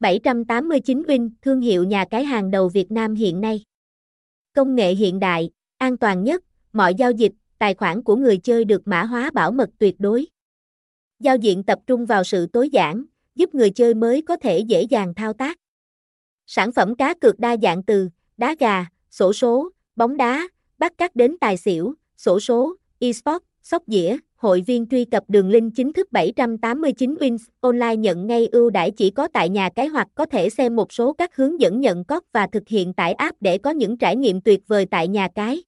789 Win, thương hiệu nhà cái hàng đầu Việt Nam hiện nay. Công nghệ hiện đại, an toàn nhất, mọi giao dịch, tài khoản của người chơi được mã hóa bảo mật tuyệt đối. Giao diện tập trung vào sự tối giản, giúp người chơi mới có thể dễ dàng thao tác. Sản phẩm cá cược đa dạng từ đá gà, sổ số, bóng đá, bắt cắt đến tài xỉu, sổ số, eSports, sóc dĩa, hội viên truy cập đường link chính thức 789 Wins Online nhận ngay ưu đãi chỉ có tại nhà cái hoặc có thể xem một số các hướng dẫn nhận cóp và thực hiện tải app để có những trải nghiệm tuyệt vời tại nhà cái.